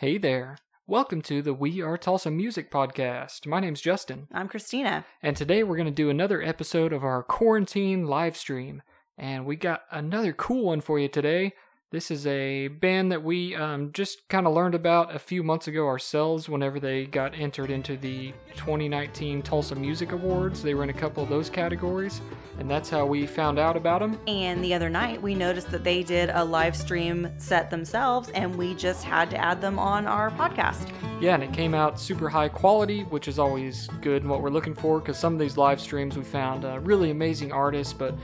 Hey there. Welcome to the We Are Tulsa Music Podcast. My name's Justin, I'm Christina. and today we're going to do another episode of our quarantine live stream. And we got another cool one for you today. This is a band that we um, just kind of learned about a few months ago ourselves whenever they got entered into the 2019 Tulsa Music Awards. They were in a couple of those categories, and that's how we found out about them. And the other night, we noticed that they did a live stream set themselves, and we just had to add them on our podcast. Yeah, and it came out super high quality, which is always good and what we're looking for because some of these live streams we found uh, really amazing artists, but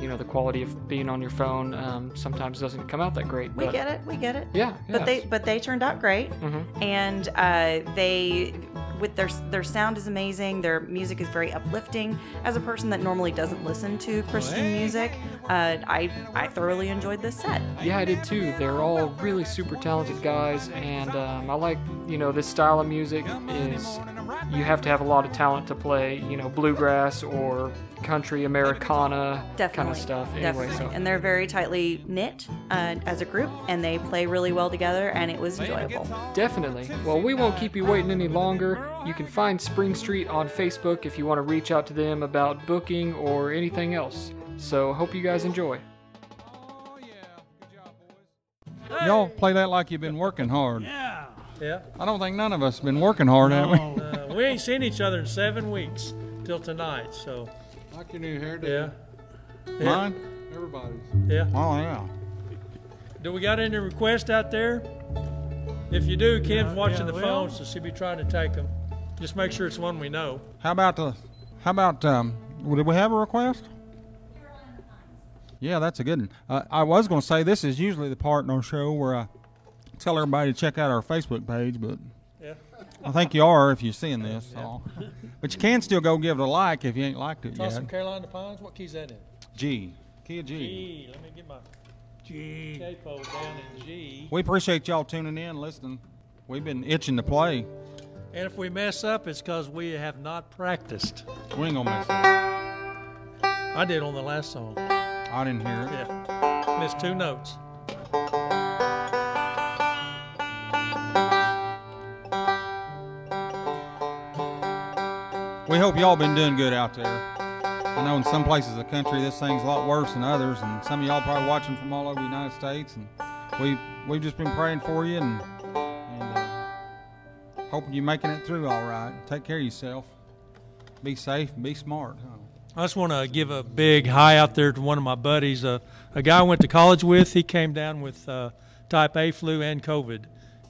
you know, the quality of being on your phone um, sometimes doesn't come out that great. We get it, we get it. Yeah, But yeah. they but they turned out great, Mhm. and uh, they with their their sound is amazing. Their music is very uplifting. As a person that normally doesn't listen to Christian music, uh, I I thoroughly enjoyed this set. Yeah, I did too. They're all really super talented guys, and um, I like, you know, this style of music is you have to have a lot of talent to play, you know, bluegrass or country Americana Definitely, kind of stuff. Anyway, definitely. so and they're very tightly knit uh, as a group, and they play really well together, and it was enjoyable. Definitely. Well, we won't keep you waiting any longer. You can find Spring Street on Facebook if you want to reach out to them about booking or anything else. So, hope you guys enjoy. Y'all play that like you've been working hard. Yeah. Yeah. I don't think none of us have been working hard, have we? Uh, we ain't seen each other in seven weeks till tonight, so Like your new hair, yeah. Yeah. Mine? Everybody's. Yeah. Oh, yeah. Do we got any requests out there? If you do, Kim's watching yeah, the well- phone, so she'll be trying to take them. Just make sure it's one we know. How about the, how about, um, did we have a request? Yeah, that's a good one. Uh, I was going to say this is usually the part in our show where I tell everybody to check out our Facebook page, but Yeah. I think you are if you're seeing this. so. But you can still go give it a like if you ain't liked it Toss some yet. Carolina Pines. What key's that in? G. Key of G. G. Let me get my G. capo down in G. We appreciate y'all tuning in, listening. We've been itching to play. And if we mess up, it's because we have not practiced. We ain't gonna mess up. I did on the last song. I didn't hear it. Yeah. Missed two notes. We hope y'all been doing good out there. I know in some places of the country this thing's a lot worse than others, and some of y'all probably watching from all over the United States. And we we've just been praying for you and and uh, hoping you're making it through all right. Take care of yourself. Be safe be smart. I just want to give a big hi out there to one of my buddies, uh, a guy I went to college with. He came down with uh, type A flu and COVID,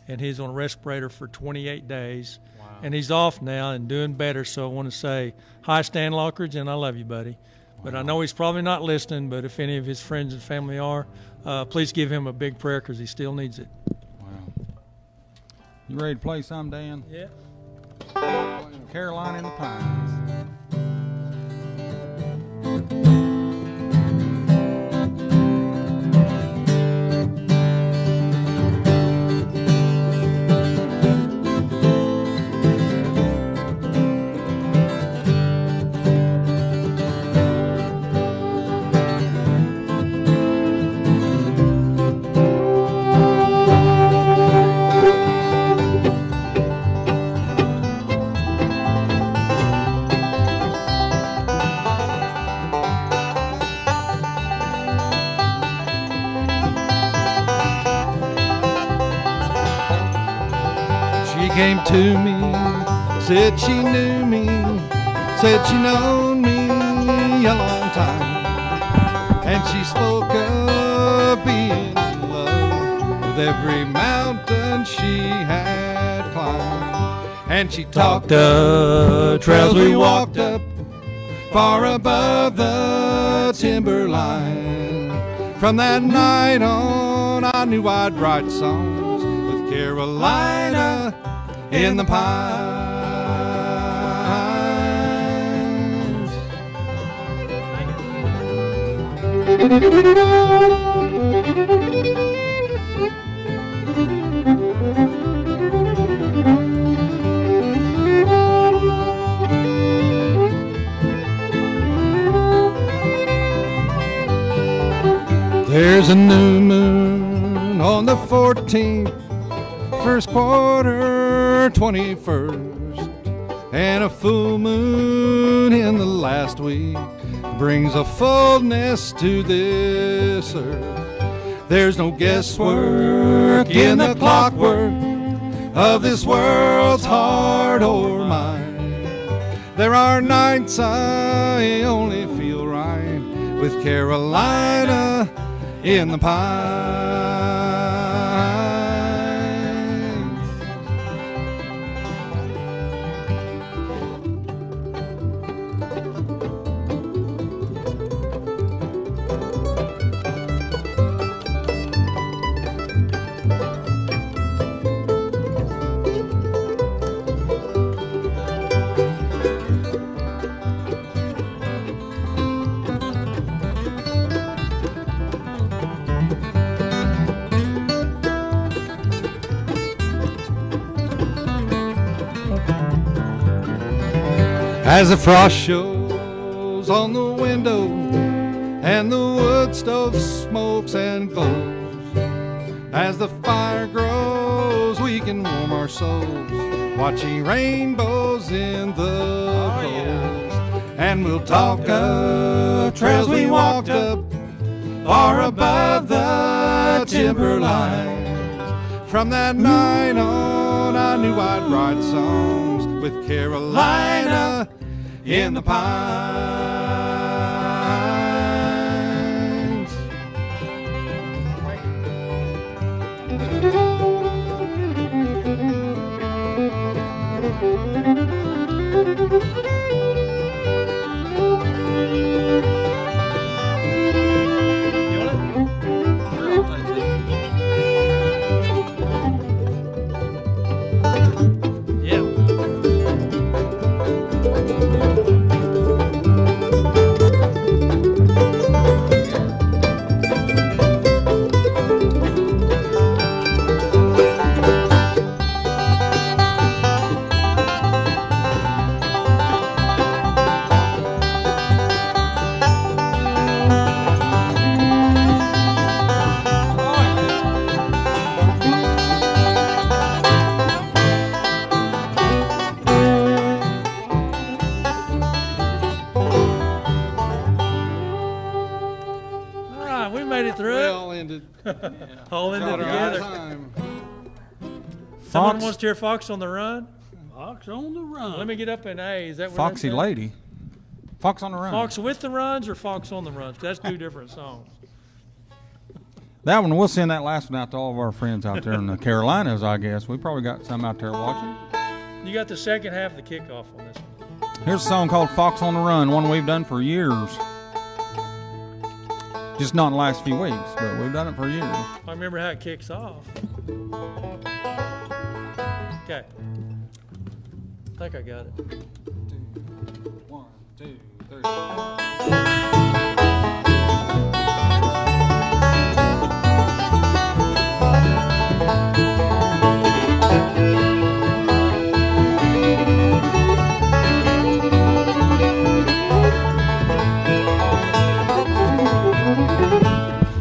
and he's on a respirator for 28 days. And he's off now and doing better. So I want to say hi, Stan Lockridge, and I love you, buddy. But I know he's probably not listening. But if any of his friends and family are, uh, please give him a big prayer because he still needs it. Wow. You ready to play some, Dan? Yeah. Carolina in the Pines. Said she knew me, said she known me a long time. And she spoke of being in love with every mountain she had climbed. And she talked of trails we walked up far above the timberline. From that night on, I knew I'd write songs with Carolina in the pines. There's a new moon on the 14th first quarter, 21st, and a full moon in the last week brings a fullness to this earth. There's no guesswork in the clockwork of this world's heart or mind. There are nights I only feel right with Carolina in the pines. As the frost shows on the window and the wood stove smokes and glows. As the fire grows, we can warm our souls, watching rainbows in the oh, coals. And we'll talk of trails we walked up far above the timberline. From that night on, I knew I'd write songs with Carolina in the pines. Someone Fox- hear Fox on the Run. Fox on the run. Let me get up in A. Is that what Foxy that's Lady. Fox on the Run. Fox with the runs or Fox on the runs? 'Cause That's two different songs. That one, we'll send that last one out to all of our friends out there in the Carolinas, I guess. We probably got some out there watching. You got the second half of the kickoff on this one. Here's a song called Fox on the Run, one we've done for years. Just not in the last few weeks, but we've done it for years. I remember how it kicks off. Okay. I think I got it. One, two, three.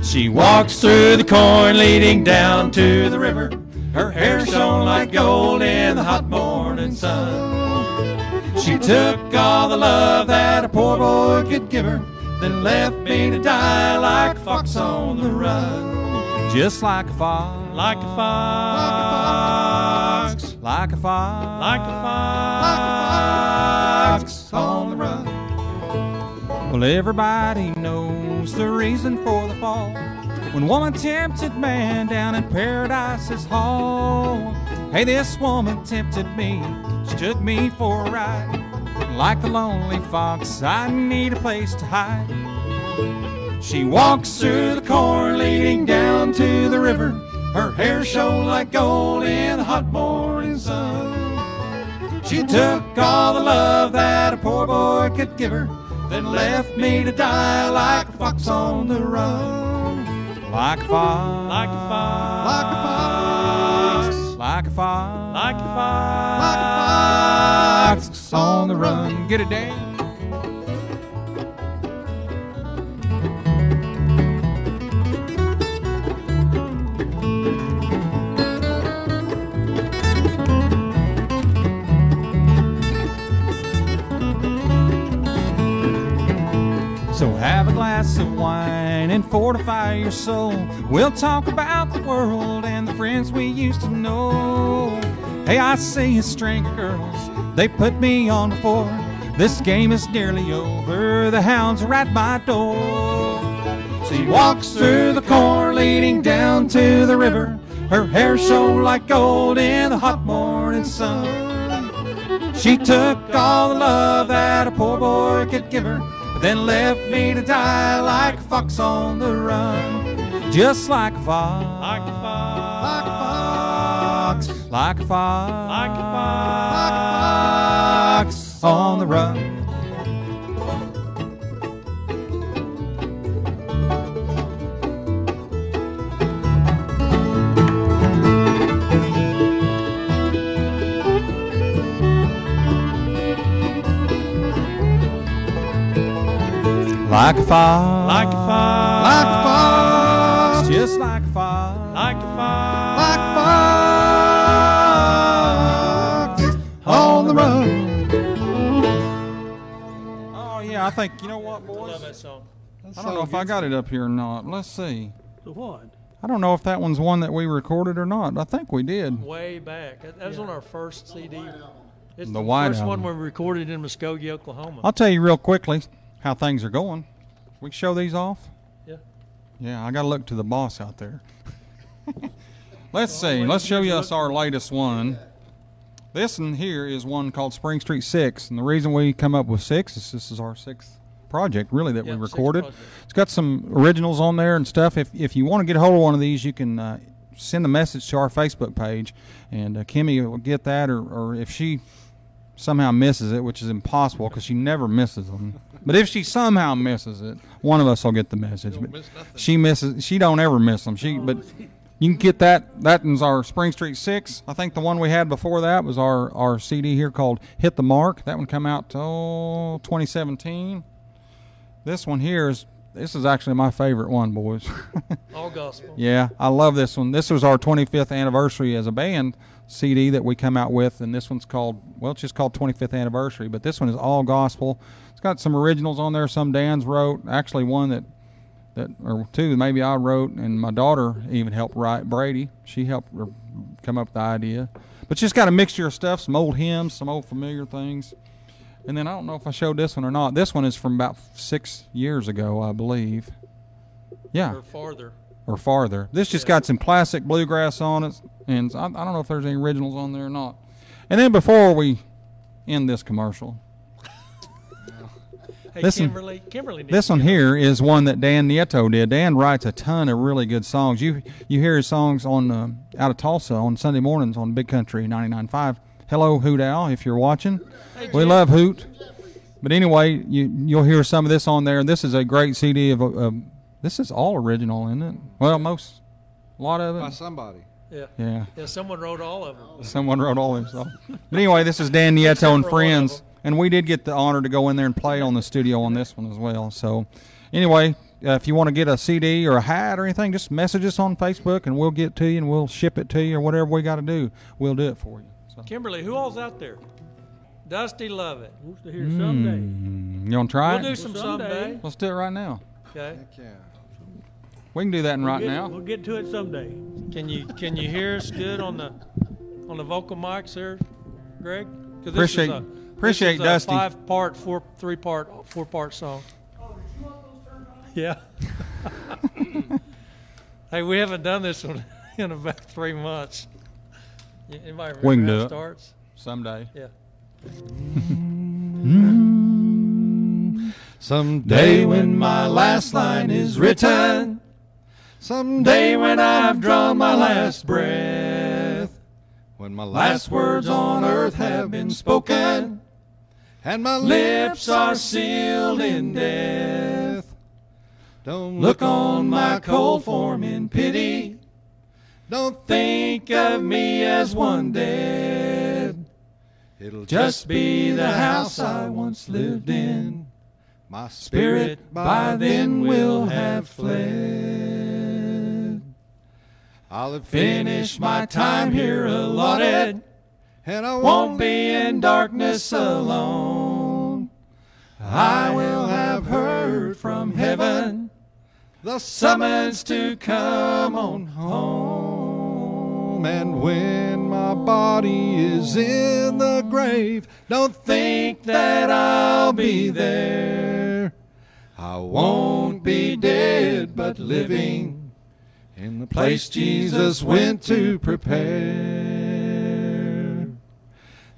She walks through the corn leading down to the river. Shone like gold in the hot morning sun. She took all the love that a poor boy could give her, then left me to die like a fox on the run. Just like a fox. Like a fox. Like a fox. Like a fox. on the run. Well, everybody knows the reason for the fall. When woman tempted man down in paradise's hall. Hey, this woman tempted me. She took me for a ride. Like the lonely fox, I need a place to hide. She walks through the corn leading down to the river. Her hair shone like gold in the hot morning sun. She took all the love that a poor boy could give her, then left me to die like a fox on the run. Like a fox. Like a fox. Like a fox. Like a fox. Like a fox. Like a fox on the run. Get it, Dan? Fortify your soul. We'll talk about the world and the friends we used to know. Hey, I see a string of girls, they put me on before. This game is nearly over, the hounds are at my door. She walks through the corn leading down to the river. Her hair shone like gold in the hot morning sun. She took all the love that a poor boy could give her, then left me to die like a fox on the run. Just like a fox. Like a fox. Like a fox. Like a fox. On the run. Like a fox. Like a fox. Like a fox. Just like a fox. Like a fox. Like a fox. On the run. Oh yeah, I think you know what, boys. Love that song. I don't know if I got it up here or not. Let's see. The what? I don't know if that one's one that we recorded or not. I think we did. Way back. That, that was on our first CD. It's The the, White first one we recorded in Muskogee, Oklahoma. I'll tell you real quickly how things are going. We can show these off. Yeah. Yeah, I got to look to the boss out there. Let's see. Let's show you us our latest one. This one here is one called Spring Street Six, and the reason we come up with six is this is our sixth project, really, that Yeah, we recorded. It's got some originals on there and stuff. If if you want to get a hold of one of these, you can uh, send a message to our Facebook page, and uh, Kimmy will get that, or, or if she somehow misses it, which is impossible because she never misses them. But if she somehow misses it, one of us will get the message. But she misses. She don't ever miss them. She but you can get that. That is our Spring Street Six. I think the one we had before that was our our CD here called Hit the Mark. That one come out oh 2017. This one here is this is actually my favorite one, boys. All gospel. Yeah, I love this one. This was our 25th anniversary as a band CD that we come out with, and this one's called well, it's just called 25th anniversary. But this one is all gospel. It's got some originals on there. Some Dan's wrote. Actually, one that that or two maybe I wrote, and my daughter even helped write. Brady, she helped come up with the idea. But she's got a mixture of stuff, some old hymns, some old familiar things. And then I don't know if I showed this one or not. This one is from about six years ago, I believe. Yeah Or farther. Or farther. This just got some classic bluegrass on it, and I, I don't know if there's any originals on there or not. And then before we end this commercial, Hey, Listen, Kimberly. Kimberly. this one here is one that Dan Nieto did. Dan writes a ton of really good songs. You you hear his songs on uh, out of Tulsa on Sunday mornings on Big Country 99.5. Hello, Hoot Owl, if you're watching. we Jim. love Hoot. But anyway, you you'll hear some of this on there. This is a great CD of. Uh, this is all original, isn't it? Well, most, a lot of it. By somebody. Yeah. Yeah. Yeah, someone wrote all of them. Someone wrote all of them songs. But anyway, this is Dan Nieto and for one of friends, and we did get the honor to go in there and play on the studio on this one as well. So, anyway, uh, if you want to get a CD or a hat or anything, just message us on Facebook, and we'll get to you and we'll ship it to you or whatever we got to do. We'll do it for you. So, Kimberly, who all's out there? Dusty Lovett. Wants to hear someday. mm, you want to try We'll do some someday. someday. Let's do it right now. Okay. Heck yeah. We can do that We'll right get- now. We'll get to it someday. Can you can you hear us good on the on the vocal mics there, Greg? this Appreciate- is a, appreciate this is Dusty. A five part, four three part, four part song. Yeah. hey, we haven't done this one in about three months. Yeah, Anybody remember We can do it it. starts? Someday. Yeah. Someday when my last line is written, someday when I've drawn my last breath, when my last words on earth have been spoken, and my lips are sealed in death. Don't look on my cold form in pity. Don't think of me as one dead. It'll just be the house I once lived in. My spirit by then will have fled. I'll have finished my time here allotted, and I won't be in darkness alone. I will have heard from heaven, the summons to come on home. And when my body is in the grave, don't think that I'll be there. I won't be dead, but living in the place Jesus went to prepare.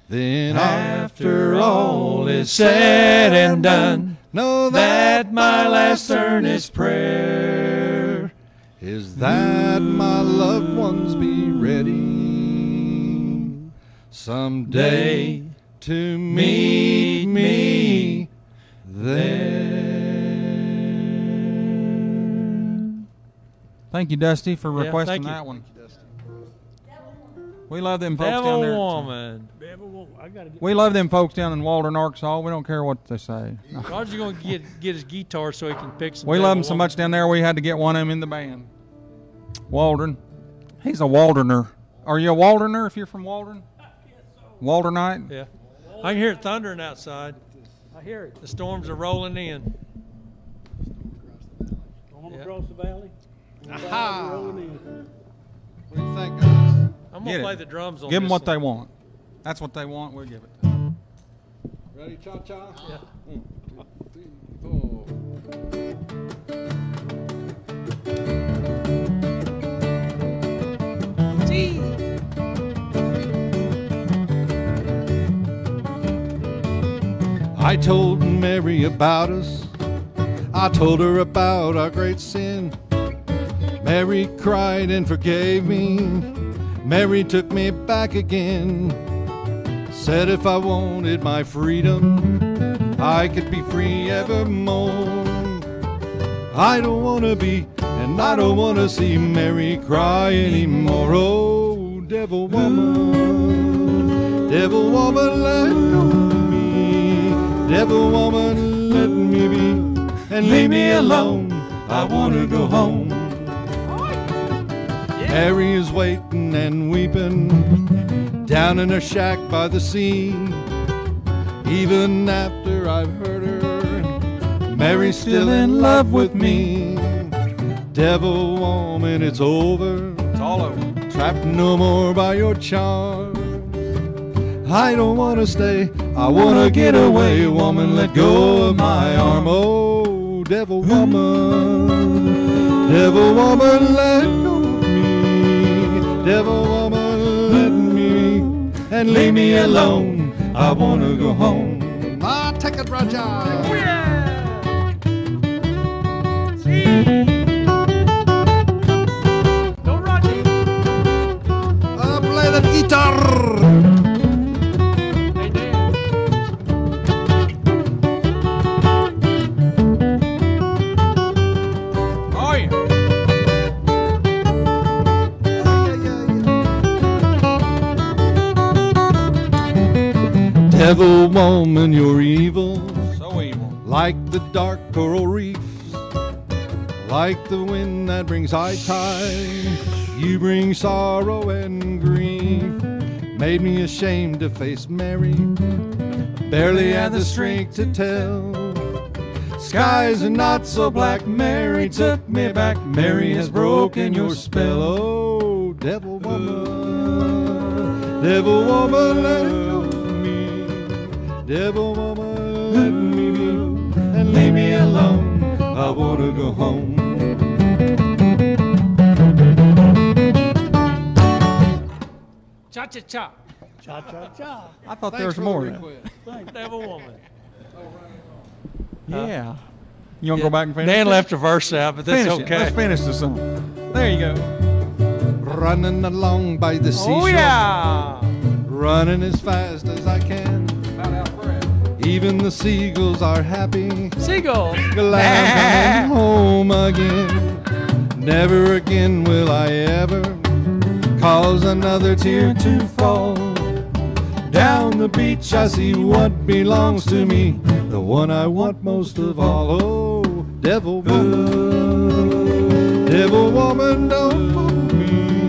Then after all is said and done, know that my last earnest prayer is that my loved ones be ready someday to meet me there. Thank you, Dusty, for Yeah, requesting thank you. that one. We love them folks down there. woman. Devil won't- I gotta get We love them folks down in Waldron, Arkansas. We don't care what they say. Roger's gonna get get his guitar so he can pick some. We Devil love them so Woman. much down there. We had to get one of them in the band. Waldron, he's a Waldroner. Are you a Waldroner if you're from Waldron? Waldronite. Yeah, I can hear it thundering outside. I hear it. The storms are rolling in. Going Yeah. across the valley. Aha! What do you think, guys? I'm gonna it. play the drums on Give them this what they one. want. That's what they want. We'll give it. to 'em. Ready, cha cha? Yeah. One, two, three, four. I told Mary about us. I told her about our great sin. Mary cried and forgave me. Mary took me back again. Said if I wanted my freedom, I could be free evermore. I don't wanna be, and I don't wanna see Mary cry anymore. Oh, devil woman, devil woman, let go of me. Devil woman, let me be, and leave me alone. I wanna go home. Mary is waiting and weeping down in her shack by the sea. Even after I've hurt her, Mary's still in love with me. Devil woman, it's over. It's all over. Trapped no more by your charm. I don't wanna stay, I wanna get away. Woman, let go of my arm. Oh, devil woman, devil woman, let go. Devil woman, let me and leave me alone. I wanna go home. Ah, take it, Roger. Go, Roger. Ah, play the guitar. Devil woman, you're evil. So evil. Like the dark coral reefs, like the wind that brings high tide, you bring sorrow and grief. Made me ashamed to face Mary, barely had the strength to tell. Skies are not so black, Mary took me back. Mary has broken your spell, oh devil woman, devil woman, devil woman, let me be and leave me alone. I wanna go home. Cha cha cha. Cha cha cha. I thought there was more. Devil woman. Yeah. Uh, you want to go back and finish? Dan it? left a verse out, but that's Finish it. okay. Let's finish the song. There you go. Running along by the seashore, Oh yeah. running as fast as I can. Even the seagulls are happy. Seagull. Glad I'm coming home again. Never again will I ever cause another tear to fall. Down the beach, I see what belongs to me, the one I want most of all. Oh, devil woman, devil woman, don't fool me.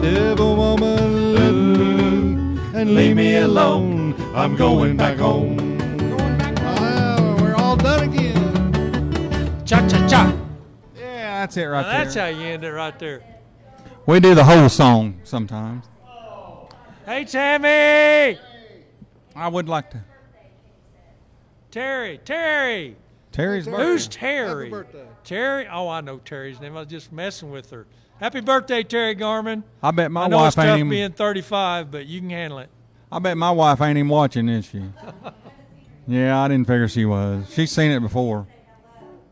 Devil woman, let me and leave me alone. I'm going back home. That's it right Now that's there. how you end it right there. we do the whole song sometimes. Hey, Tammy! I would like to. Terry, Terry! Terry's birthday. Who's Terry? birthday. Terry? Oh, I know Terry's name. I was just messing with her. Happy birthday, Terry Garmin. I bet my I know wife it's ain't tough even. being 35, but you can handle it. I bet my wife ain't even watching, is she? yeah, I didn't figure she was. She's seen it before.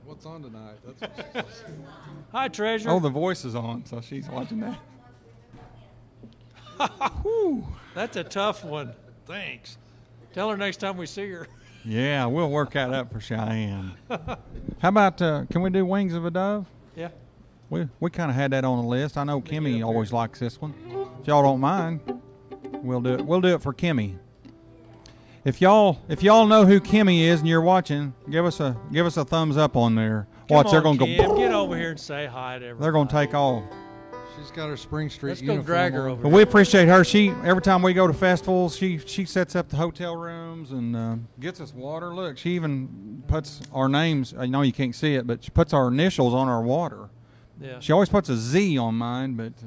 What's on tonight? That's what she says. Hi, Treasure. Oh, the voice is on, so she's watching that. That's a tough one. Thanks. Tell her next time we see her. Yeah, we'll work that up for Cheyenne. How about uh, can we do Wings of a Dove? Yeah. We we kind of had that on the list. I know Kimmy always likes this one. If y'all don't mind, we'll do it. We'll do it for Kimmy. If y'all if y'all know who Kimmy is and you're watching, give us a give us a thumbs up on there. Watch, Come they're gonna Kim, go. Get over here and say hi to everybody. They're gonna take off. She's got her Spring Street Let's go drag her over But we appreciate her. She every time we go to festivals, she she sets up the hotel rooms and uh, gets us water. Look, she even puts our names. I know you can't see it, but she puts our initials on our water. Yeah. She always puts a Z on mine, but uh,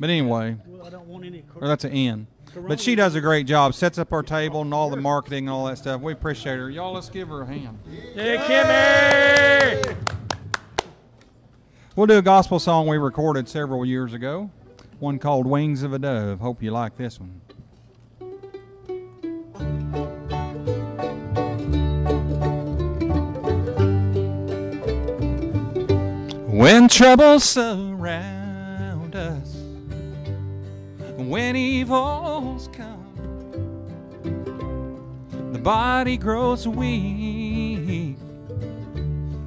but anyway, Well, I don't want any. or that's an N. But she does a great job. Sets up our table and all the marketing and all that stuff. We appreciate her. Y'all, let's give her a hand. Yeah, Kimmy! We'll do a gospel song we recorded several years ago. One called Wings of a Dove. Hope you like this one. When troubles surround us, when evils come, the body grows weak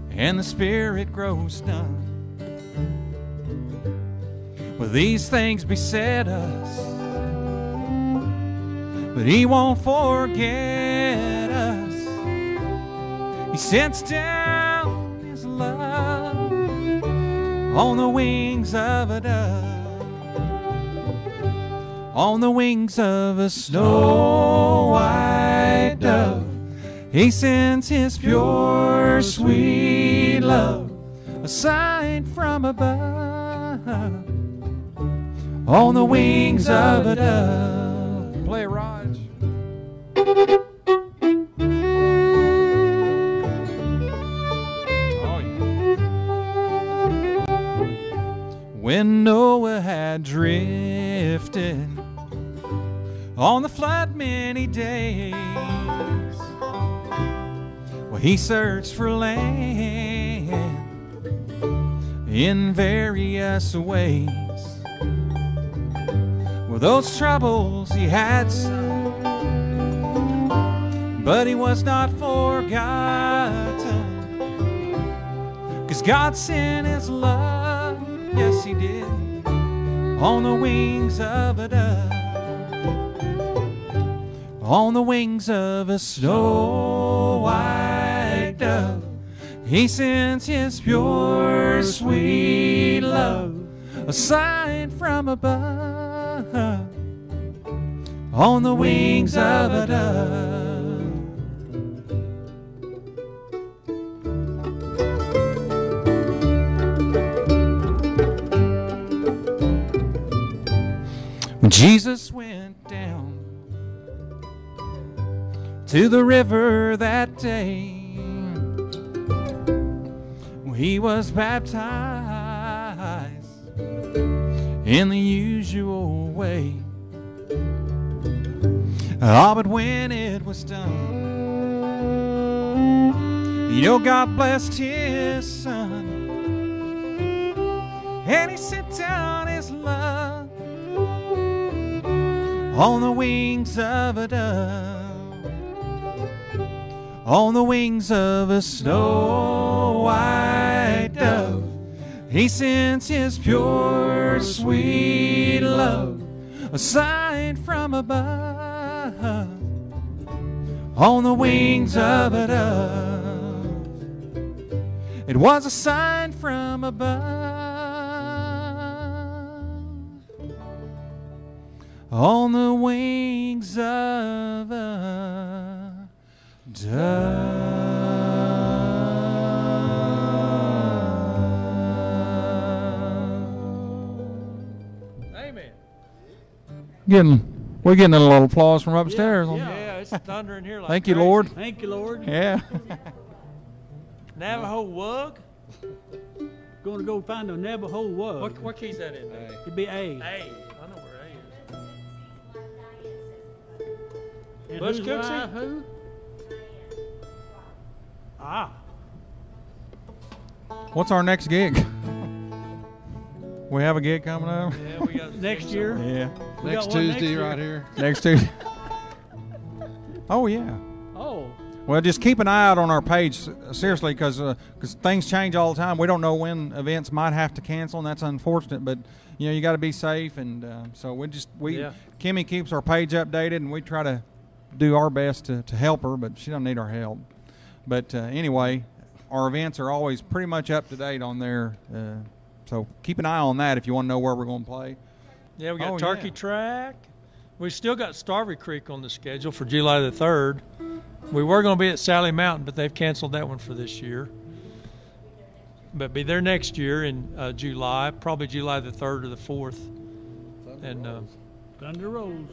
and the spirit grows numb. Will these things beset us? But he won't forget us. He sends down his love on the wings of a dove, on the wings of a snow white dove. He sends his pure, sweet love, a sign from above, on the wings of a dove. Play Raj. Oh, yeah. When Noah had drifted on the flood many days, well, he searched for land in various ways. Well, those troubles he had some, but he was not forgotten. Cause God sent his love, yes, he did, on the wings of a dove on the wings of a snow white dove. He sends his pure, sweet love, a sign from above, on the wings of a dove. Jesus went down to the river that day. He was baptized in the usual way. Ah, but when it was done, you know, God blessed his son, and he sent down his love on the wings of a dove on the wings of a snow white dove. He sends his pure, sweet love, a sign from above, on the wings of a dove. It was a sign from above on the wings of a dove. Getting, we're getting a little applause from upstairs. Yeah, yeah it's thundering here. Like Thank you, crazy. Lord. Thank you, Lord. Yeah. Navajo Wug. Going to go find a Navajo wug. What what key's that in? there? It'd be A. A. I know where A is. And Butch who's Cooksey? who? Ah, What's our next gig? We have a gig coming up. Yeah, we got next year. Yeah. We Next Tuesday, year. right here. Next Tuesday. Oh yeah. Oh, Well, just keep an eye out on our page, seriously, because because things change all the time. We don't know when events might have to cancel, and that's unfortunate. But you know, you got to be safe, and uh, so we just we Yeah. Kimmy keeps our page updated, and we try to do our best to, to help her, but she doesn't need our help. But uh, anyway, our events are always pretty much up to date on there, uh, so keep an eye on that if you want to know where we're going to play. Yeah, we got Oh, Turkey yeah. Track. We still got Starvy Creek on the schedule for July the 3rd. We were going to be at Sally Mountain, but they've canceled that one for this year. But be there next year in uh, July, probably July the 3rd or the 4th. And uh, Thunder Rose.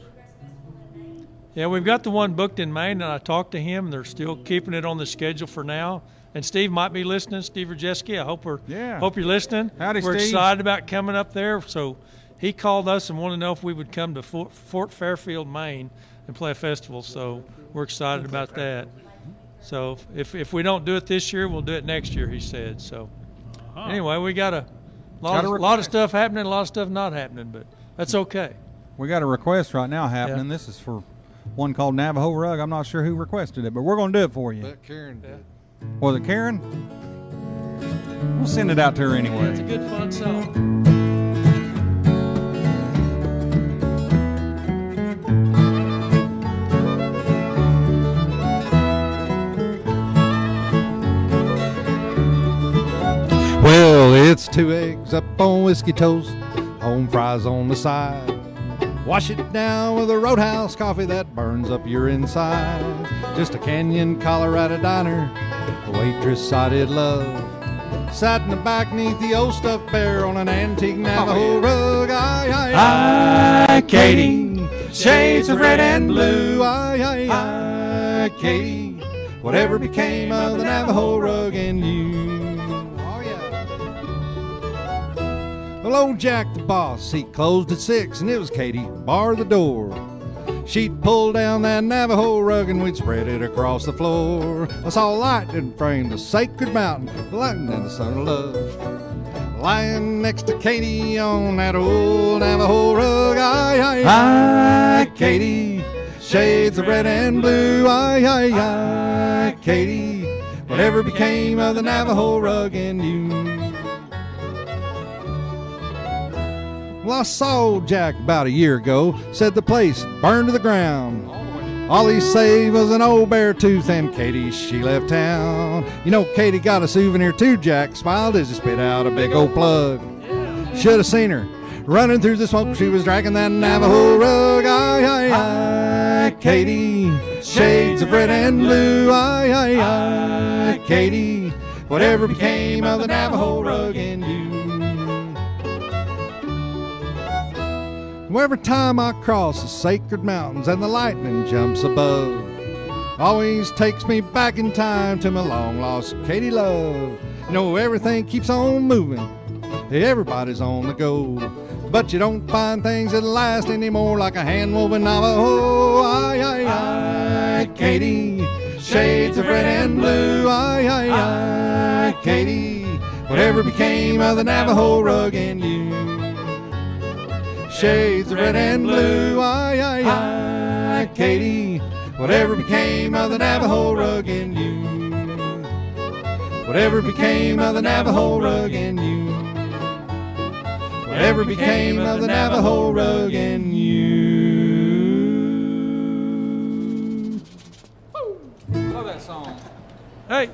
yeah, we've got the one booked in Maine, and I talked to him. They're still keeping it on the schedule for now. And Steve might be listening. Steve Rajeski, I hope we're Yeah. hope you're listening. Howdy, we're Steve. excited about coming up there. So he called us and wanted to know if we would come to Fort, Fort Fairfield, Maine, and play a festival. So we're excited about that. So if if we don't do it this year, we'll do it next year. He said. So anyway, we got a lot Got of, a lot of stuff happening, a lot of stuff not happening, but that's okay. We got a request right now happening. This is for one called Navajo Rug. I'm not sure who requested it, but we're going to do it for you. Bet Karen did. Was it Karen? We'll send it out to her anyway. It's a anyway. good fun song. Two eggs up on whiskey toast, home fries on the side. Wash it down with a roadhouse coffee that burns up your insides. Just a Canyon, Colorado diner, a waitress I did love. Sat in the back neath the old stuffed bear on an antique Navajo oh, rug. Aye, aye, Hi, Katie. Shades of red and blue. Aye, aye, aye, Katie. Whatever became of the Navajo rug and you? Well, old Jack the boss, he closed at six, and it was Katie, bar the door. She'd pull down that Navajo rug and we'd spread it across the floor. I saw light lightning frame the sacred mountain, lightning and the sun of love. Lying next to Katie on that old Navajo rug. Aye, aye, aye, Katie. Shades of red and blue. Aye, aye, aye, Katie. Whatever became of the Navajo rug and you? Well, I saw Jack about a year ago. Said the place burned to the ground. All he saved was an old bear tooth, and Katie, she left town. You know, Katie got a souvenir too, Jack smiled as he spit out a big old plug. Should have seen her running through the smoke. She was dragging that Navajo rug. Aye, aye, aye, Katie. Shades of red and blue. Aye, aye, aye, Katie. Whatever became of the Navajo rug and you? Well, every time I cross the sacred mountains and the lightning jumps above, always takes me back in time to my long lost Katie love. You know, everything keeps on moving, everybody's on the go. But you don't find things that last anymore like a hand woven Navajo. Oh, aye, aye, aye, Katie. Shades of red and blue. Aye, aye, aye, Katie. Whatever became of the Navajo rug and you? Shades of red and blue, aye, aye, aye, Katie. Whatever became of the Navajo rug and you? Whatever became of the Navajo rug and you? Whatever became of the Navajo rug and you? Love that song. Hey,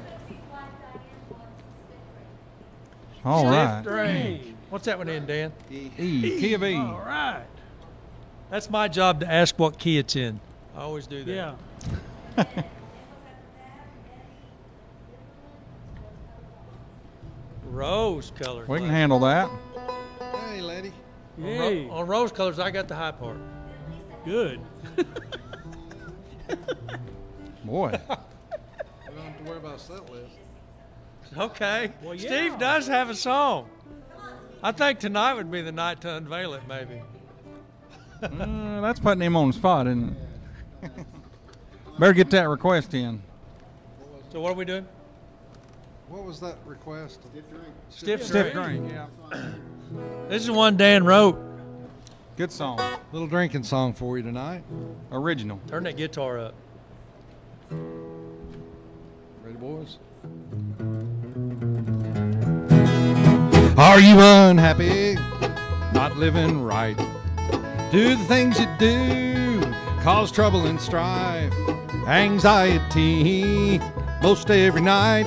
All Stiff right. Drain. What's that one in, Dan? E. Key of E. All right. That's my job to ask what key it's in. I always do that. Yeah. Rose color. We can handle that. Hey, lady. On, ro- on rose colors, I got the high part. Good. Boy. We don't have to worry about a set list. Okay. Well, yeah. Steve does have a song. I think tonight would be the night to unveil it, maybe. Uh, that's putting him on the spot, isn't it? Better get that request in. So what are we doing? What was that request? Stiff, drink Stiff drink. drink, yeah. This is one Dan wrote. Good song. Little drinking song for you tonight. Original. Turn that guitar up. Ready, boys? Are you unhappy? Not living right? Do the things you do cause trouble and strife? Anxiety most every night.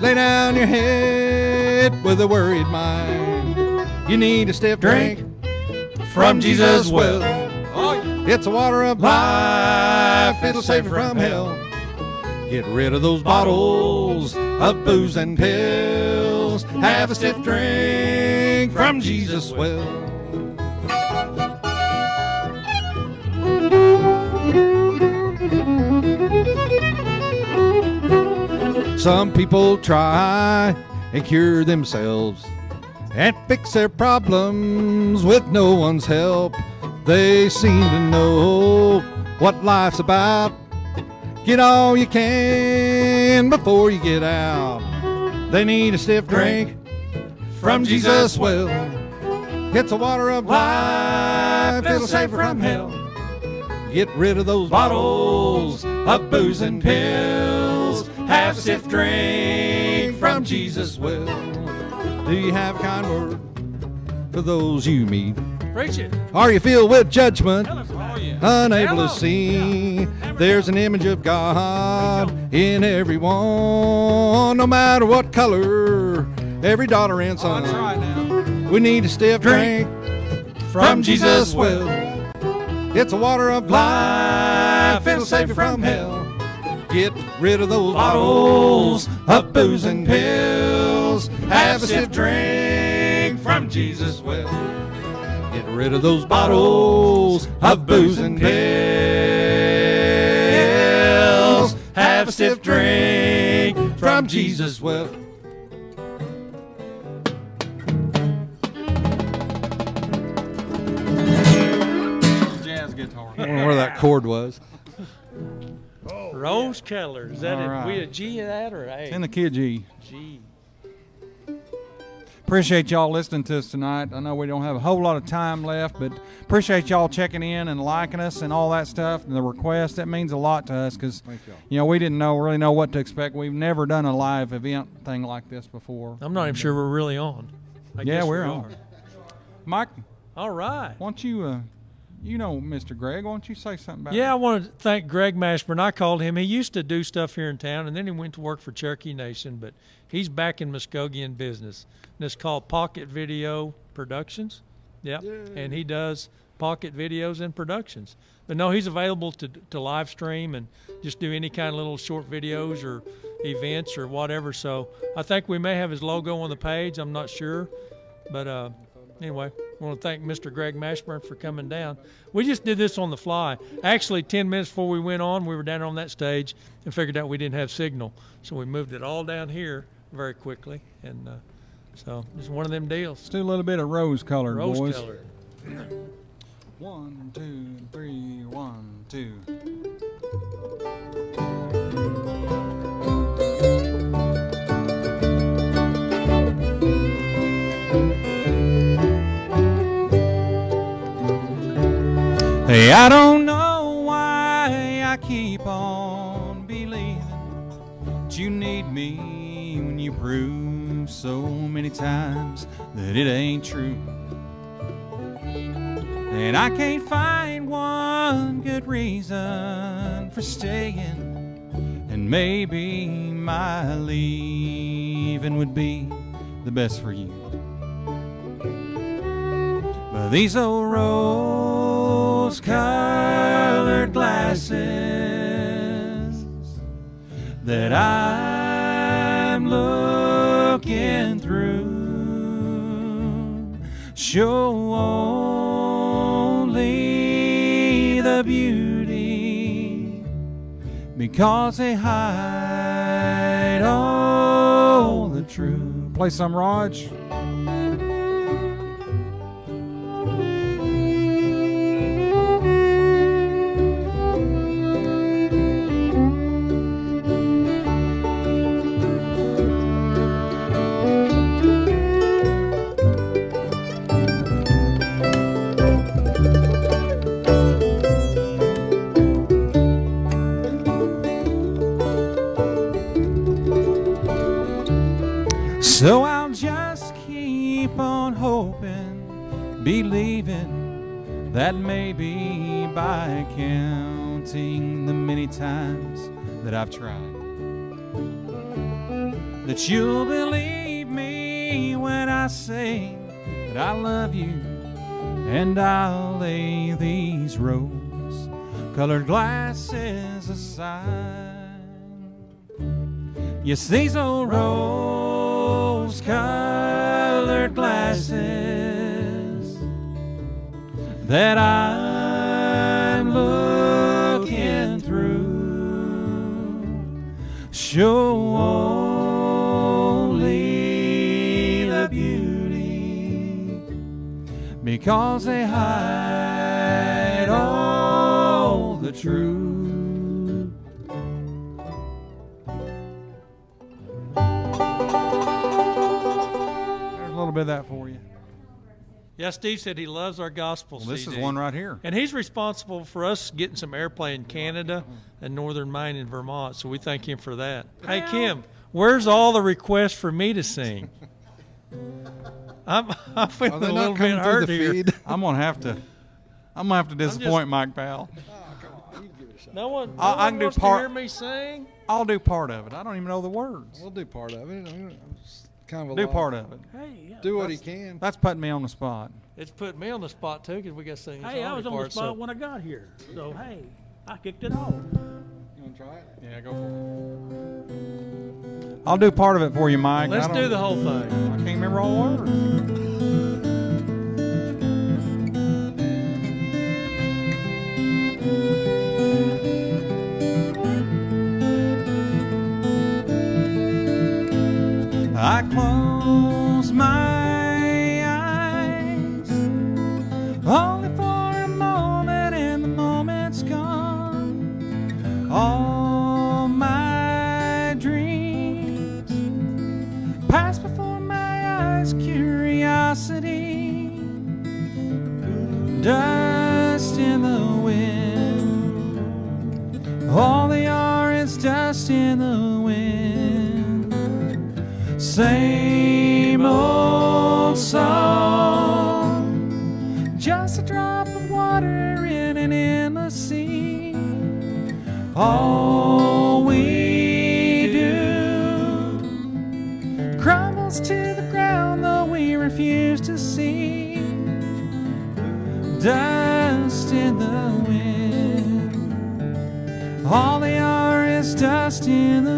Lay down your head with a worried mind. You need a stiff drink from Jesus' well. Oh, it's a water of life, it'll save you from hell. Get rid of those bottles of booze and pills. Have a stiff drink from Jesus' well. Some people try and cure themselves and fix their problems with no one's help. They seem to know what life's about. Get all you can before you get out. They need a stiff drink from Jesus' well. It's a water of life, it'll save from hell. Get rid of those bottles of booze and pills. Have a stiff drink from Jesus' well. Do you have a kind word for those you meet? Preach it. Are you filled with judgment? Oh, unable to see. There's an image of God in everyone, no matter what color, every daughter and Oh, son. that's right now. We need a stiff drink from Jesus' well. It's a water of life, it'll save you from hell. Get rid of those bottles of booze and pills. Have a stiff drink from Jesus' well. Rid of those bottles of booze and pills. Have a stiff drink from Jesus' well. Jazz guitar. I don't know where that chord was. Rose Keller. Is that All it? We a G in that or A? In the kid G. G. Appreciate y'all listening to us tonight. I know we don't have a whole lot of time left, but appreciate y'all checking in and liking us and all that stuff and the requests. That means a lot to us because y'all. know we didn't know really know what to expect. We've never done a live event thing like this before. I'm not even sure we're really on. I Yeah, guess we're we on. Mike, All right. why don't you, uh, you know, Mr. Greg, why don't you say something about Yeah, I want to thank Greg Mashburn. I called him. He used to do stuff here in town, and then he went to work for Cherokee Nation, but he's back in Muskogee in business. And it's called Pocket Video Productions. Yep. And he does pocket videos and productions. But no, he's available to, to live stream and just do any kind of little short videos or events or whatever. So I think we may have his logo on the page. I'm not sure. But uh, anyway, I want to thank Mr. Greg Mashburn for coming down. We just did this on the fly. Actually, 10 minutes before we went on, we were down on that stage and figured out we didn't have signal. So we moved it all down here very quickly. And uh, so it's one of them deals. Do a little bit of rose colored, Rose boys. color. One, two, three, one, two. Hey, I don't know why I keep on believing that you need me when you prove so many times that it ain't true. And I can't find one good reason for staying. And maybe my leaving would be the best for you. But these old rose colored glasses that I'm looking through show only the beauty because they hide all the truth. Play some, Raj. So I'll just keep on hoping, believing that maybe by counting the many times that I've tried, that you'll believe me when I say that I love you, and I'll lay these rose colored glasses aside. Yes, these old rose colored glasses that I'm looking through show only the beauty because they hide all the truth. Bit of that for you. Yeah, Steve said he loves our gospel. Well, this is one right here. And he's responsible for us getting some airplay in Canada and northern Maine and Vermont. So we thank him for that. Hey, Kim, where's all the requests for me to sing? I'm, I'm feeling a little bit hurt the here. feed? I'm gonna have to. I'm gonna have to disappoint just- Mike Powell. Oh, no one, no I- I one can do wants to part- hear me sing. I'll do part of it. I don't even know the words. We'll do part of it. I mean, it's kind of a Do lot. part of it. Hey, yeah. Do what he can. That's putting me on the spot. It's putting me on the spot too because we got to sing. Hey, I was on the spot so- when I got here. So, hey, I kicked it off. You want to try it? Yeah, go for it. I'll do part of it for you, Mike. Let's do the whole thing. I can't remember all the words. I close my eyes only for a moment, and the moment's gone. All my dreams pass before my eyes, curiosity, dust in the wind. All they are is dust in the wind. Same old song, just a drop of water in an endless sea. All we do crumbles to the ground, though we refuse to see. Dust in the wind. All they are is dust in the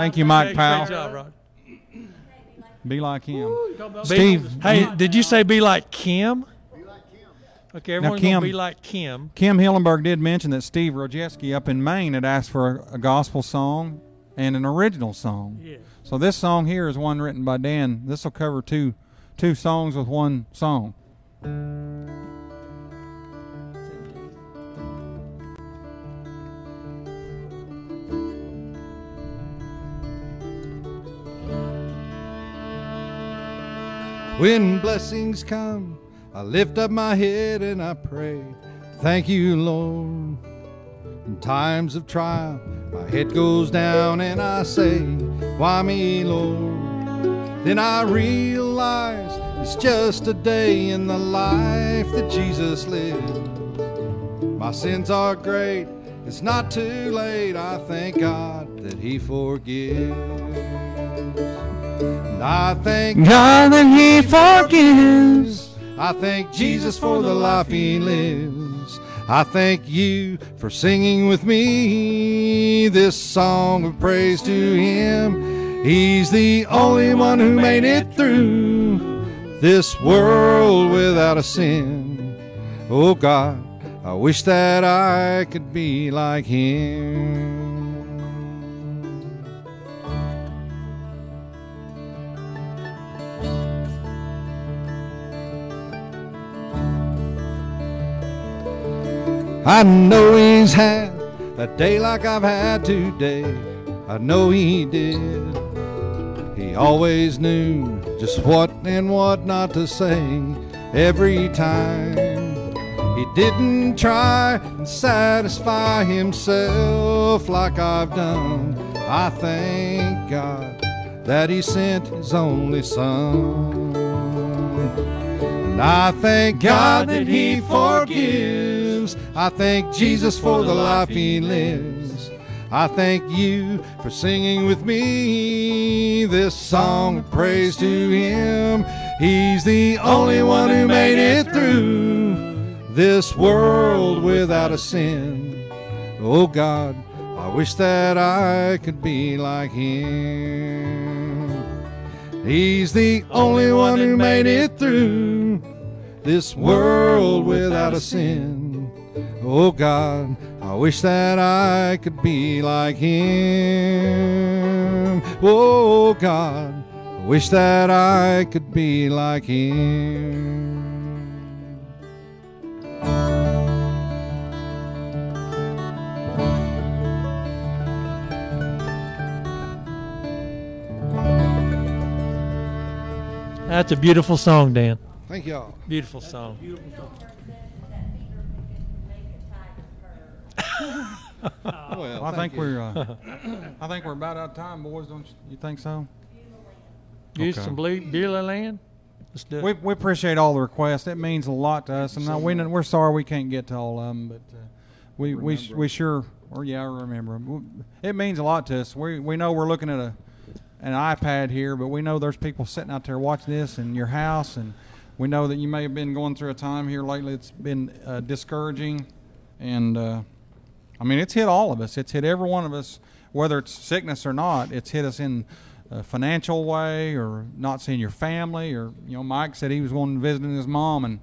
Thank you, Mike Great- Powell. Great job, Rod. Be like him. Steve, Hey, did you say be like Kim? Okay, everyone's Kim- gonna be like Kim. Kim Hillenberg did mention that Steve Rojeski up in Maine had asked for a, a gospel song and an original song. Yeah. So this song here is one written by Dan. This will cover two two songs with one song. When blessings come, I lift up my head and I pray. Thank you, Lord. In times of trial, my head goes down and I say, Why me, Lord? Then I realize it's just a day in the life that Jesus lived. My sins are great, it's not too late. I thank God that He forgives. And I thank God that He forgives. I thank Jesus for the life He lives. I thank you for singing with me this song of praise to Him. He's the only one who made it through this world without a sin. Oh God, I wish that I could be like Him. I know he's had a day like I've had today. I know he did. He always knew just what and what not to say every time. He didn't try and satisfy himself like I've done. I thank God that he sent his only son. And I thank God that He forgives. I thank Jesus for the life He lives. I thank you for singing with me this song of praise to Him. He's the only one who made it through this world without a sin. Oh God, I wish that I could be like Him. He's the only one who made it through this world without a sin. Oh God, I wish that I could be like Him. Oh God, I wish that I could be like Him. That's a beautiful song, Dan. Thank y'all. Beautiful song. Beautiful song. Well, I thank think you. we're uh, I think we're about out of time, boys. Don't you, you think so? Use Okay. some Ble- Beulah land. Let's do it. We, we appreciate all the requests. It means a lot to us, and uh, we we're sorry we can't get to all of them, but uh, we we sh- we sure or yeah, I remember 'em. It means a lot to us. We we know we're looking at a an iPad here, but we know there's people sitting out there watching this in your house, and we know that you may have been going through a time here lately that's been uh, discouraging, and uh, I mean it's hit all of us. It's hit every one of us, whether it's sickness or not. It's hit us in a financial way, or not seeing your family, or you know, Mike said he was going to visit his mom and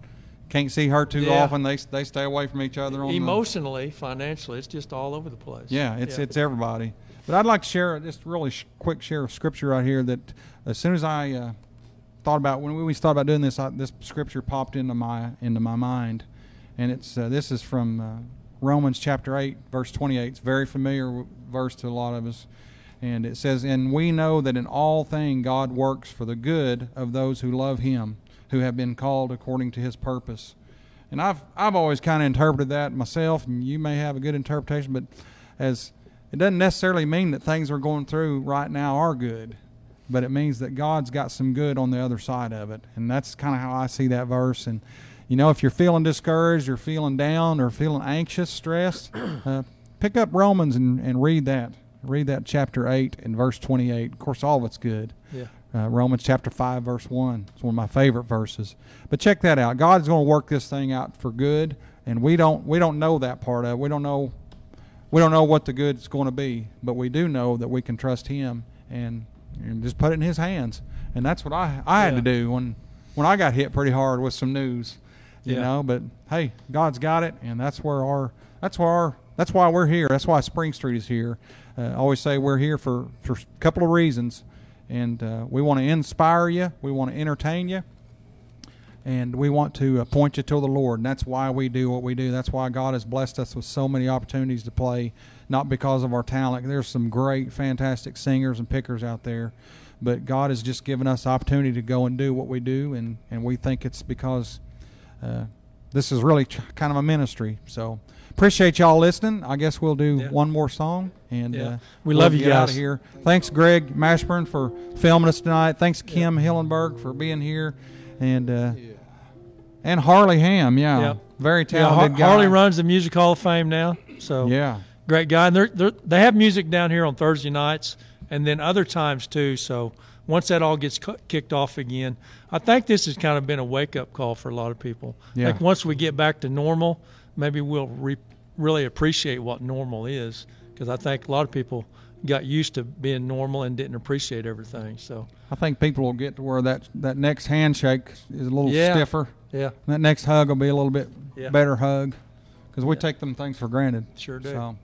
can't see her too Yeah. often. They they stay away from each other on the, Emotionally, financially, it's just all over the place. yeah, it's it's everybody. But I'd like to share just really sh- quick share of scripture right here that as soon as I uh, thought about when we thought about doing this, I, this scripture popped into my into my mind, and it's uh, this is from uh, Romans chapter eight, verse twenty eight. It's a very familiar verse to a lot of us, and it says, "And we know that in all thing God works for the good of those who love Him, who have been called according to His purpose." And I've I've always kind of interpreted that myself, and you may have a good interpretation, but as it doesn't necessarily mean that things we're going through right now are good, but it means that God's got some good on the other side of it, and that's kind of how I see that verse. And you know, if you're feeling discouraged or feeling down or feeling anxious, stressed, uh, pick up Romans and, and read that. Read that chapter 8 and verse 28. Of course, all of it's good. Yeah. Uh, Romans chapter 5, verse 1. It's one of my favorite verses. But check that out. God's going to work this thing out for good, and we don't we don't know that part of it. We don't know we don't know what the good is going to be, but we do know that we can trust Him and, and just put it in His hands. And that's what I I had Yeah. to do when when I got hit pretty hard with some news, you Yeah. know. But hey, God's got it, and that's where our that's where our that's why we're here. That's why Springstreet is here. Uh, I always say we're here for for a couple of reasons, and uh, we want to inspire you, we want to entertain you, and we want to uh, point you to the Lord. And that's why we do what we do. That's why God has blessed us with so many opportunities to play, not because of our talent. There's some great, fantastic singers and pickers out there, but God has just given us opportunity to go and do what we do, and, and we think it's because this is really ch- kind of a ministry. So appreciate y'all listening. I guess we'll do Yeah. one more song, and Yeah. uh, We love you get out of guys. here. Thanks, Greg Mashburn, for filming us tonight. Thanks, Kim Hillenberg, for being here, and uh, and Harley Ham. Yeah, very Yeah, Har- talented guy. Harley runs the Music Hall of Fame now. So Yeah, great guy. And they're, they're, they have music down here on Thursday nights and then other times too. So once that all gets cu- kicked off again, I think this has kind of been a wake up call for a lot of people. Yeah. Like once we get back to normal, maybe we'll re- really appreciate what normal is because I think a lot of people got used to being normal and didn't appreciate everything. So I think people will get to where that that next handshake is a little Yeah. stiffer. yeah, That next hug will be a little bit Yeah. better hug because we Yeah. take them things for granted. Sure do. So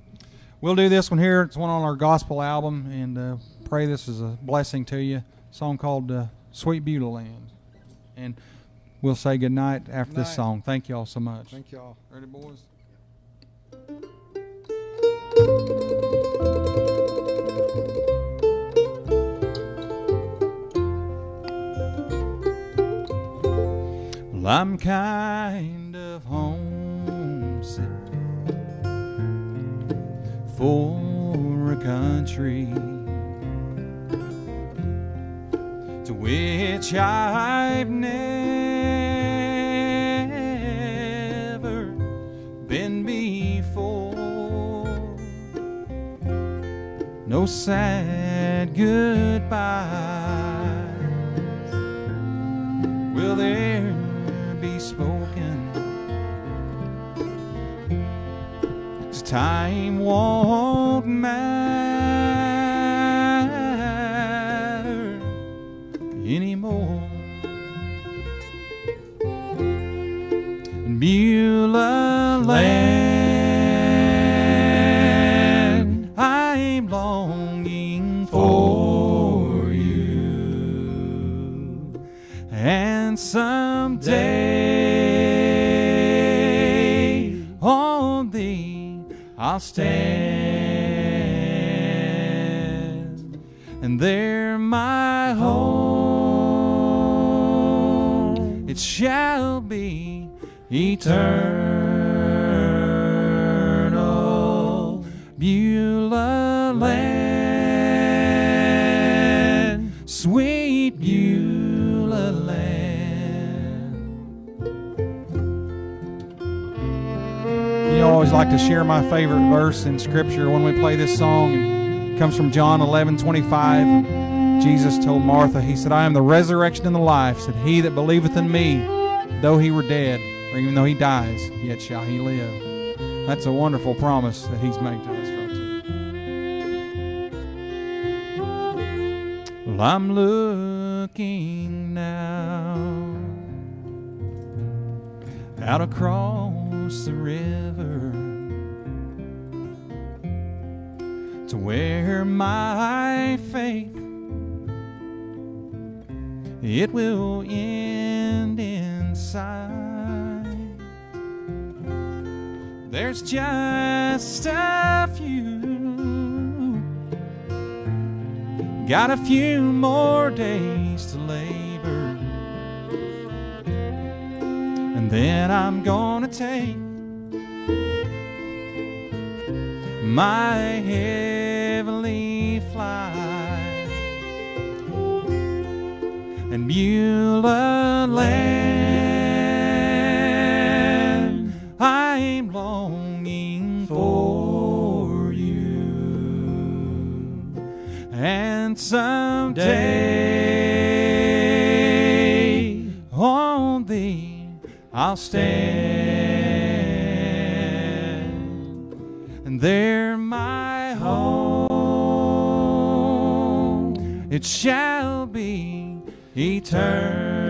we'll do this one here. It's one on our gospel album, and uh, pray this is a blessing to you. A song called uh, "Sweet Beulah Land," and we'll say good night after this song. Thank you all so much. Thank y'all. Ready, boys? Well, I'm kind of homesick for a country which I've never been before. No sad goodbyes will there be spoken. 'Cause time won't matter eternal. Beulah land, sweet Beulah land. You always like to share my favorite verse in Scripture when we play this song. It comes from John 11 25. Jesus told Martha, He said, I am the resurrection and the life. Said, He that believeth in me, though he were dead, or even though he dies, yet shall he live. That's a wonderful promise that He's made to us. Well, I'm looking now out across the river to where my faith it will end inside. There's just a few, got a few more days to labor, and then I'm gonna take my heavenly flight and Beulah land. Someday on thee I'll stand. And there my home it shall be eternal.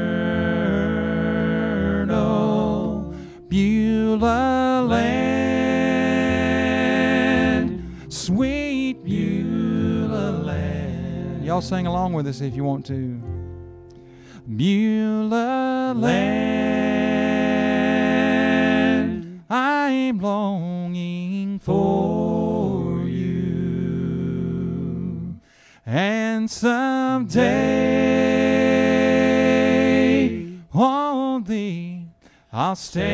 Y'all sing along with us if you want to. Beulah land, I'm longing for you. And someday on thee I'll stand.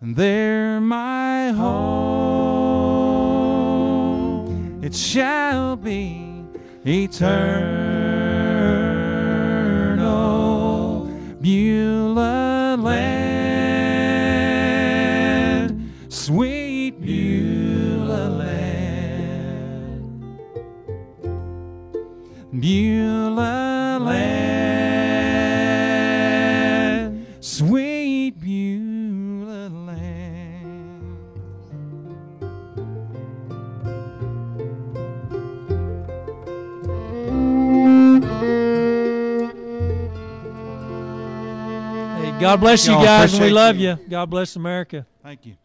There my home it shall be eternal. Beulah land, God bless you Y'all guys, and we love you. you. God bless America. Thank you.